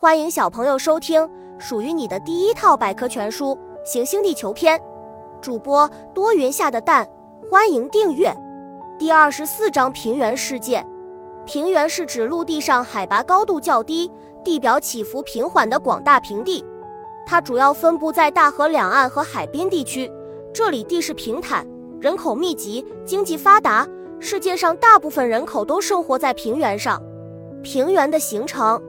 欢迎小朋友收听属于你的第一套百科全书《行星地球篇》，主播多云下的蛋，欢迎订阅。第二十四章平原世界。平原是指陆地上海拔高度较低、地表起伏平缓的广大平地，它主要分布在大河两岸和海滨地区，这里地势平坦，人口密集，经济发达。世界上大部分人口都生活在平原上。平原的形成。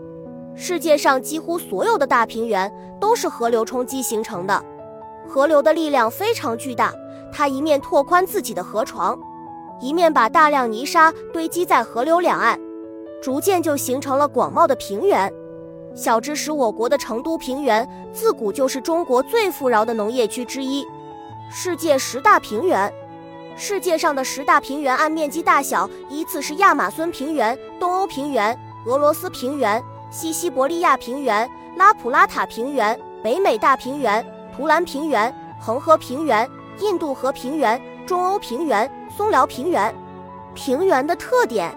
世界上几乎所有的大平原都是河流冲击形成的，河流的力量非常巨大，它一面拓宽自己的河床，一面把大量泥沙堆积在河流两岸，逐渐就形成了广袤的平原。小知识：我国的成都平原自古就是中国最富饶的农业区之一。世界十大平原，世界上的十大平原按面积大小依次是亚马孙平原、东欧平原、俄罗斯平原。西西伯利亚平原、拉普拉塔平原、北美大平原、图兰平原、恒河平原、印度河平原、中欧平原、松辽平原。平原的特点：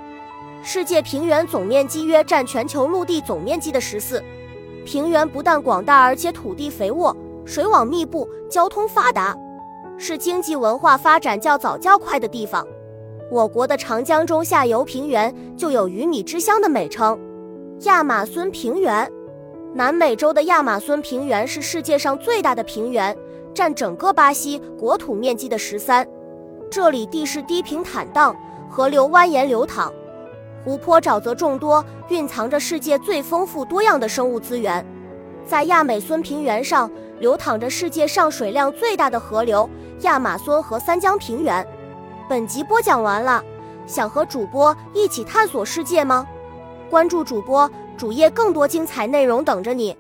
世界平原总面积约占全球陆地总面积的十四。平原不但广大，而且土地肥沃，水网密布，交通发达，是经济文化发展较早较快的地方。我国的长江中下游平原就有“鱼米之乡”的美称。亚马孙平原，南美洲的亚马孙平原是世界上最大的平原，占整个巴西国土面积的十三。这里地势低平坦荡，河流蜿蜒流淌，湖泊沼泽众多，蕴藏着世界最丰富多样的生物资源。在亚美孙平原上，流淌着世界上水量最大的河流亚马孙和三江平原。本集播讲完了，想和主播一起探索世界吗？关注主播主页，更多精彩内容等着你。